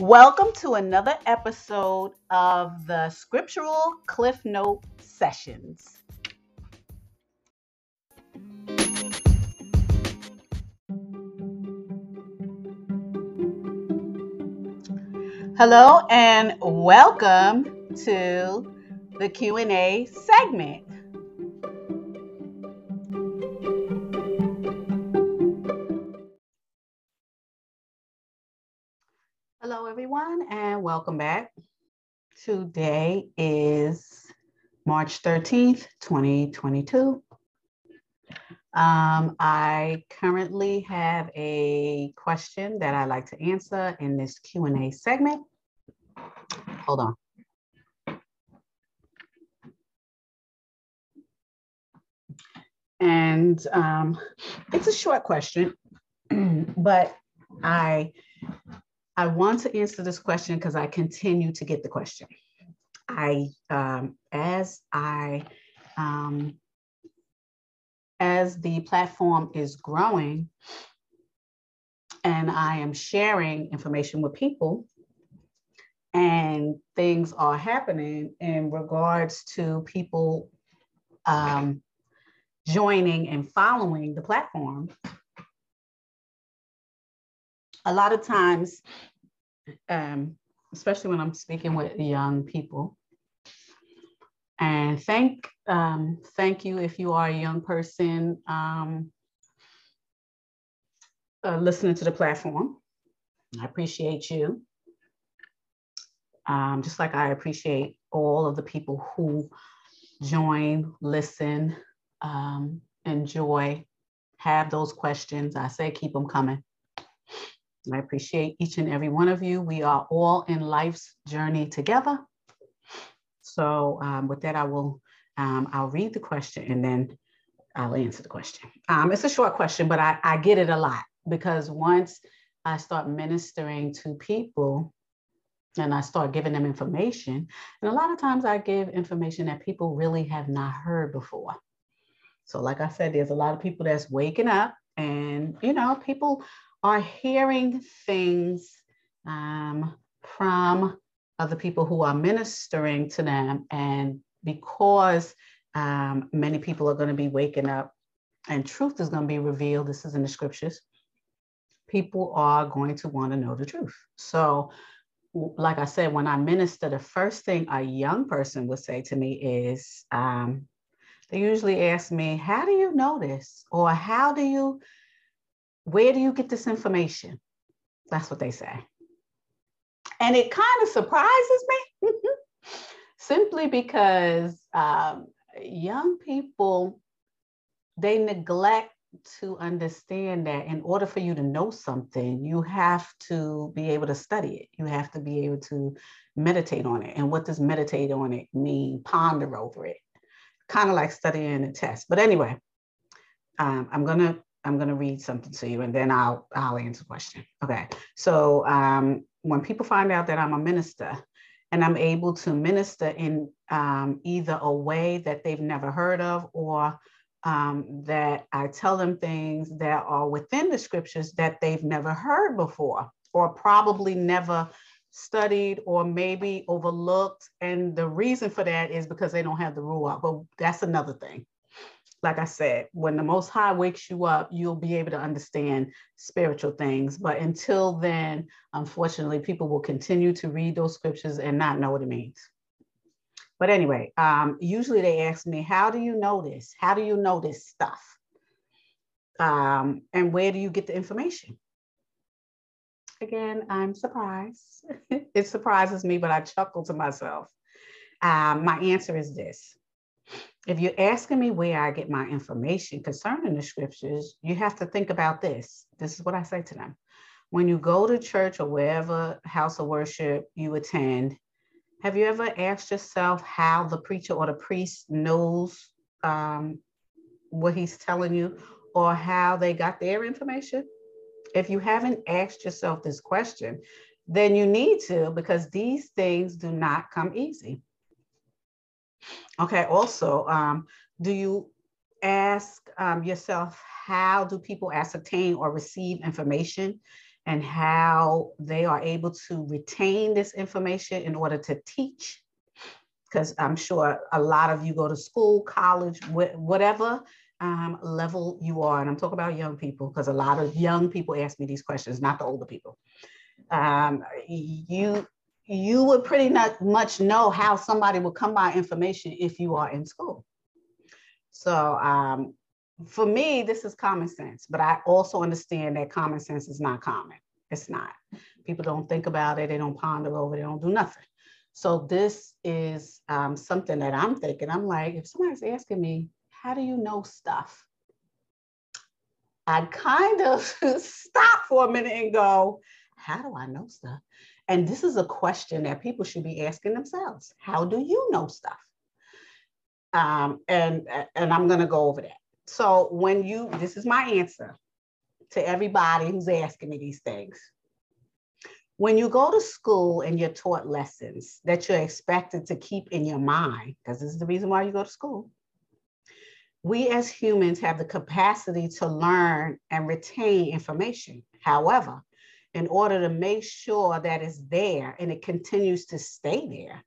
Welcome to another episode of the Scriptural Cliff Note Sessions. Hello and welcome to the Q&A segment. Everyone and welcome back. Today is March 13th, 2022. Um, I currently have a question that I'd like to answer in this Q&A segment. Hold on. And um, it's a short question, but I I want to answer this question because I continue to get the question. I um, as I um, as the platform is growing and I am sharing information with people and things are happening in regards to people um, joining and following the platform, a lot of times, um, especially when I'm speaking with young people, and thank um, thank you if you are a young person um, uh, listening to the platform. I appreciate you. Um, just like I appreciate all of the people who join, listen, um, enjoy, have those questions. I say keep them coming. I appreciate each and every one of you. We are all in life's journey together. So um, with that, I will, um, I'll read the question and then I'll answer the question. Um, it's a short question, but I, I get it a lot because once I start ministering to people and I start giving them information, and a lot of times I give information that people really have not heard before. So, like I said, there's a lot of people that's waking up, and you know, people are hearing things um, from other people who are ministering to them. And because um, many people are going to be waking up and truth is going to be revealed, this is in the scriptures, people are going to want to know the truth. So, like I said, when I minister, the first thing a young person would say to me is, um, they usually ask me, How do you know this? Or how do you, where do you get this information? That's what they say. And it kind of surprises me simply because um, young people, they neglect to understand that in order for you to know something, you have to be able to study it. You have to be able to meditate on it. And what does meditate on it mean? Ponder over it kind of like studying a test. But anyway, um, I'm gonna I'm gonna read something to you, and then I'll I'll answer the question. Okay. So um, when people find out that I'm a minister, and I'm able to minister in um, either a way that they've never heard of, or um, that I tell them things that are within the scriptures that they've never heard before, or probably never studied or maybe overlooked. And the reason for that is because they don't have the ruach. But that's another thing. Like I said, when the Most High wakes you up, you'll be able to understand spiritual things. But until then, unfortunately, people will continue to read those scriptures and not know what it means. But anyway, um, usually they ask me, How do you know this? How do you know this stuff? Um, and where do you get the information? again, I'm surprised. it surprises me, but I chuckle to myself. Um, my answer is this. If you're asking me where I get my information concerning the scriptures, you have to think about this. This is what I say to them. When you go to church or wherever house of worship you attend, have you ever asked yourself how the preacher or the priest knows um, what he's telling you or how they got their information? If you haven't asked yourself this question, then you need to because these things do not come easy. Okay, also, um, do you ask um, yourself how do people ascertain or receive information? and how they are able to retain this information in order to teach. Because I'm sure a lot of you go to school, college, wh- whatever um, level you are. And I'm talking about young people because a lot of young people ask me these questions, not the older people. Um, you you would pretty much know how somebody will come by information if you are in school. So um, for me, this is common sense, but I also understand that common sense is not common. It's not. People don't think about it, they don't ponder over, it, they don't do nothing. So this is um, something that I'm thinking. I'm like, if somebody's asking me, how do you know stuff? I kind of stop for a minute and go, how do I know stuff? And this is a question that people should be asking themselves. How do you know stuff? Um, and, and I'm going to go over that. So when you, this is my answer to everybody who's asking me these things. When you go to school and you're taught lessons that you're expected to keep in your mind, because this is the reason why you go to school, we as humans have the capacity to learn and retain information. However, in order to make sure that it's there and it continues to stay there,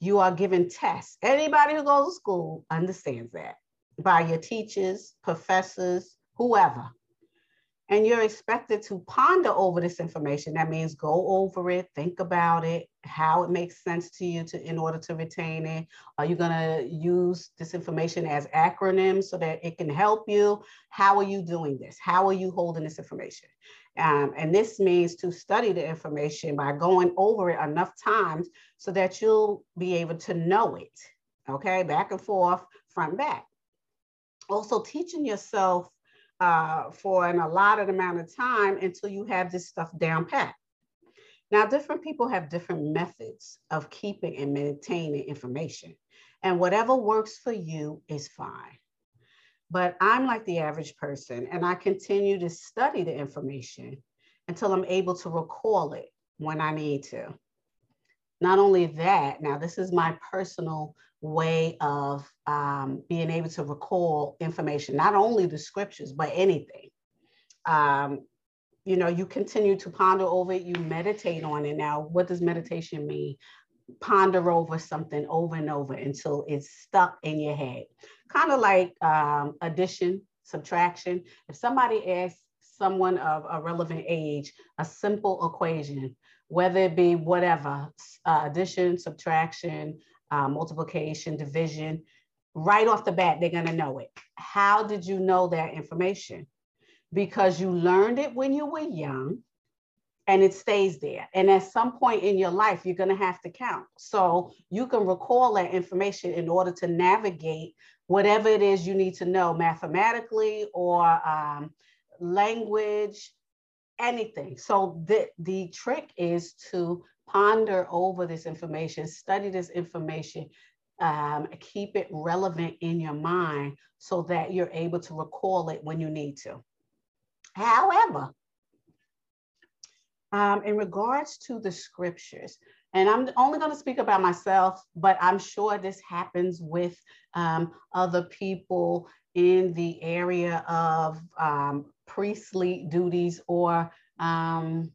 you are given tests. Anybody who goes to school understands that by your teachers, professors, whoever. And you're expected to ponder over this information. That means go over it, think about it, how it makes sense to you to in order to retain it. Are you going to use this information as acronyms so that it can help you? How are you doing this? How are you holding this information? Um, and this means to study the information by going over it enough times so that you'll be able to know it, okay, back and forth, front back. Also, teaching yourself uh, for an allotted amount of time until you have this stuff down pat. Now, different people have different methods of keeping and maintaining information, and whatever works for you is fine. But I'm like the average person, and I continue to study the information until I'm able to recall it when I need to. Not only that, now this is my personal way of um, being able to recall information, not only the scriptures, but anything. Um, you know, you continue to ponder over it, you meditate on it. Now, what does meditation mean? Ponder over something over and over until it's stuck in your head kind of like um, addition, subtraction. If somebody asks someone of a relevant age a simple equation, whether it be whatever, uh, addition, subtraction, uh, multiplication, division, right off the bat, they're going to know it. How did you know that information? Because you learned it when you were young and it stays there. And at some point in your life, you're going to have to count. So you can recall that information in order to navigate whatever it is you need to know mathematically or um, language, anything. So the, the trick is to ponder over this information, study this information, um, keep it relevant in your mind so that you're able to recall it when you need to. However, um, in regards to the scriptures, and I'm only going to speak about myself, but I'm sure this happens with um, other people in the area of um, priestly duties or um,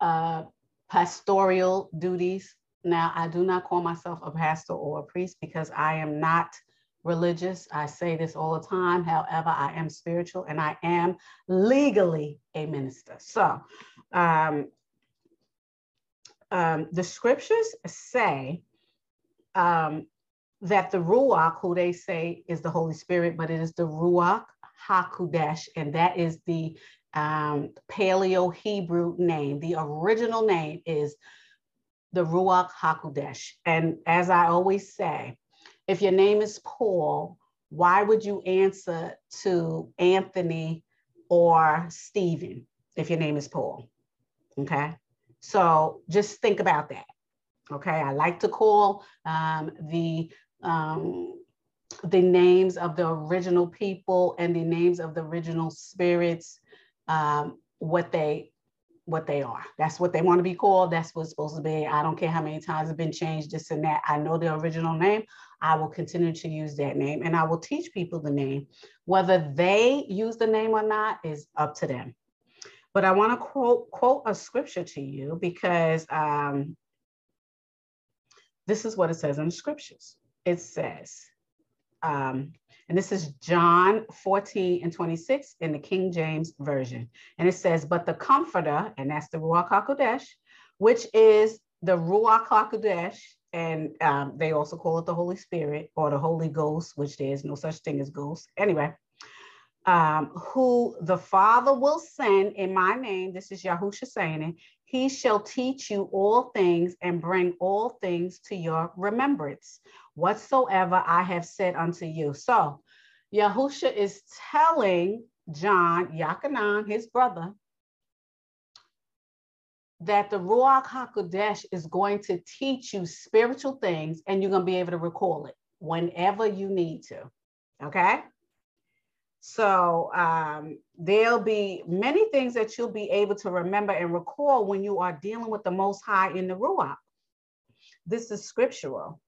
uh, pastoral duties. Now, I do not call myself a pastor or a priest because I am not religious. I say this all the time. However, I am spiritual and I am legally a minister. So, um, um, the scriptures say um, that the Ruach, who they say is the Holy Spirit, but it is the Ruach HaKodesh, and that is the um, Paleo Hebrew name. The original name is the Ruach HaKodesh. And as I always say, if your name is Paul, why would you answer to Anthony or Stephen if your name is Paul? Okay. So just think about that. Okay, I like to call um, the um, the names of the original people and the names of the original spirits um, what they what they are. That's what they want to be called. That's what's supposed to be. I don't care how many times it's been changed, this and that. I know the original name. I will continue to use that name and I will teach people the name. Whether they use the name or not is up to them. But I want to quote quote a scripture to you because um, this is what it says in the scriptures. It says, um, and this is John 14 and 26 in the King James Version. And it says, But the Comforter, and that's the Ruach HaKodesh, which is the Ruach HaKodesh, and um, they also call it the Holy Spirit or the Holy Ghost, which there is no such thing as ghosts. Anyway, um, who the Father will send in my name, this is Yahusha saying it, he shall teach you all things and bring all things to your remembrance whatsoever I have said unto you. So Yahusha is telling John, Yakanan, his brother, that the Ruach HaKodesh is going to teach you spiritual things and you're going to be able to recall it whenever you need to. Okay? So um, there'll be many things that you'll be able to remember and recall when you are dealing with the Most High in the Ruach. This is scriptural.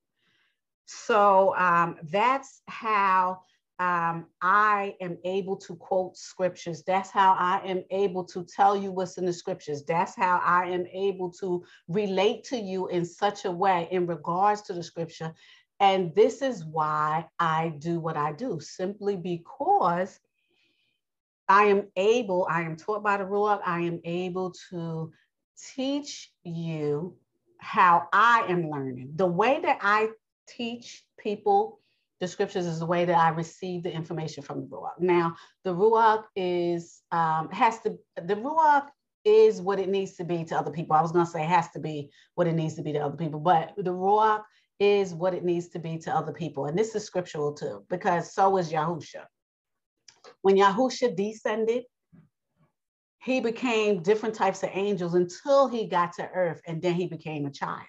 So um, that's how um, I am able to quote scriptures. That's how I am able to tell you what's in the scriptures. That's how I am able to relate to you in such a way in regards to the scripture. And this is why I do what I do, simply because I am able, I am taught by the Ruach, I am able to teach you how I am learning. The way that I teach people the scriptures is the way that I receive the information from the Ruach. Now, the Ruach is, um, has to, the Ruach is what it needs to be to other people. I was going to say has to be what it needs to be to other people, but the Ruach is what it needs to be to other people. And this is scriptural too, because so was Yahusha. When Yahusha descended, he became different types of angels until he got to earth and then he became a child.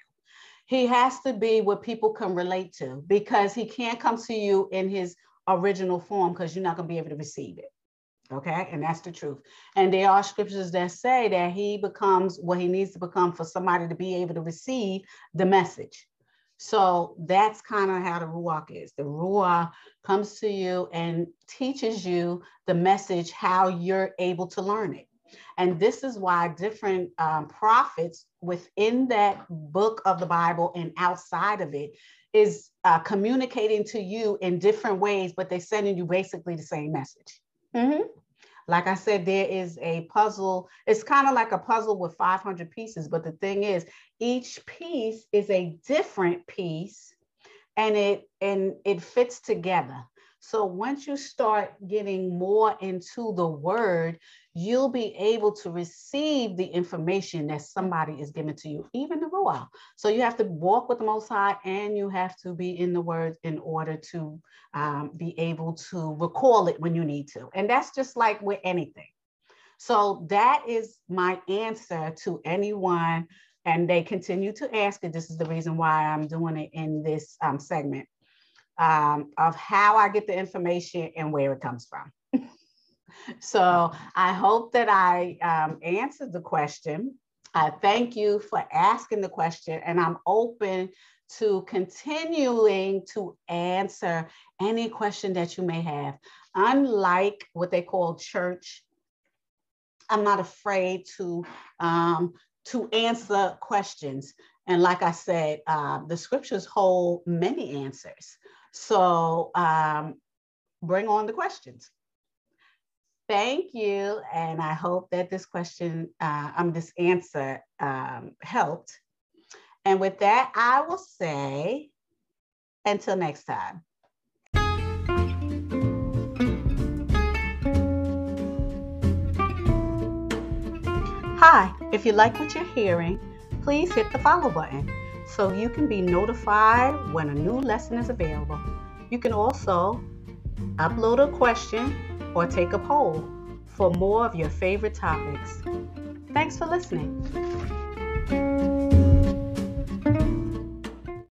He has to be what people can relate to because he can't come to you in his original form because you're not going to be able to receive it. Okay. And that's the truth. And there are scriptures that say that he becomes what he needs to become for somebody to be able to receive the message. So that's kind of how the Ruach is. The Ruach comes to you and teaches you the message, how you're able to learn it. And this is why different um, prophets within that book of the Bible and outside of it is uh, communicating to you in different ways, but they're sending you basically the same message. Mm-hmm. Like I said, there is a puzzle. It's kind of like a puzzle with 500 pieces, but the thing is, each piece is a different piece, and it and it fits together. So once you start getting more into the word, you'll be able to receive the information that somebody is giving to you, even the Ruach. So you have to walk with the Most High and you have to be in the word in order to um, be able to recall it when you need to. And that's just like with anything. So that is my answer to anyone. And they continue to ask it. This is the reason why I'm doing it in this um, segment um, of how I get the information and where it comes from. So I hope that I um, answered the question. I thank you for asking the question, and I'm open to continuing to answer any question that you may have. Unlike what they call church, I'm not afraid to um, to answer questions. And like I said, uh, the scriptures hold many answers. So um, bring on the questions. Thank you. And I hope that this question, uh, um, this answer um, helped. And with that, I will say until next time. Hi, if you like what you're hearing, please hit the follow button so you can be notified when a new lesson is available. You can also upload a question or take a poll for more of your favorite topics. Thanks for listening.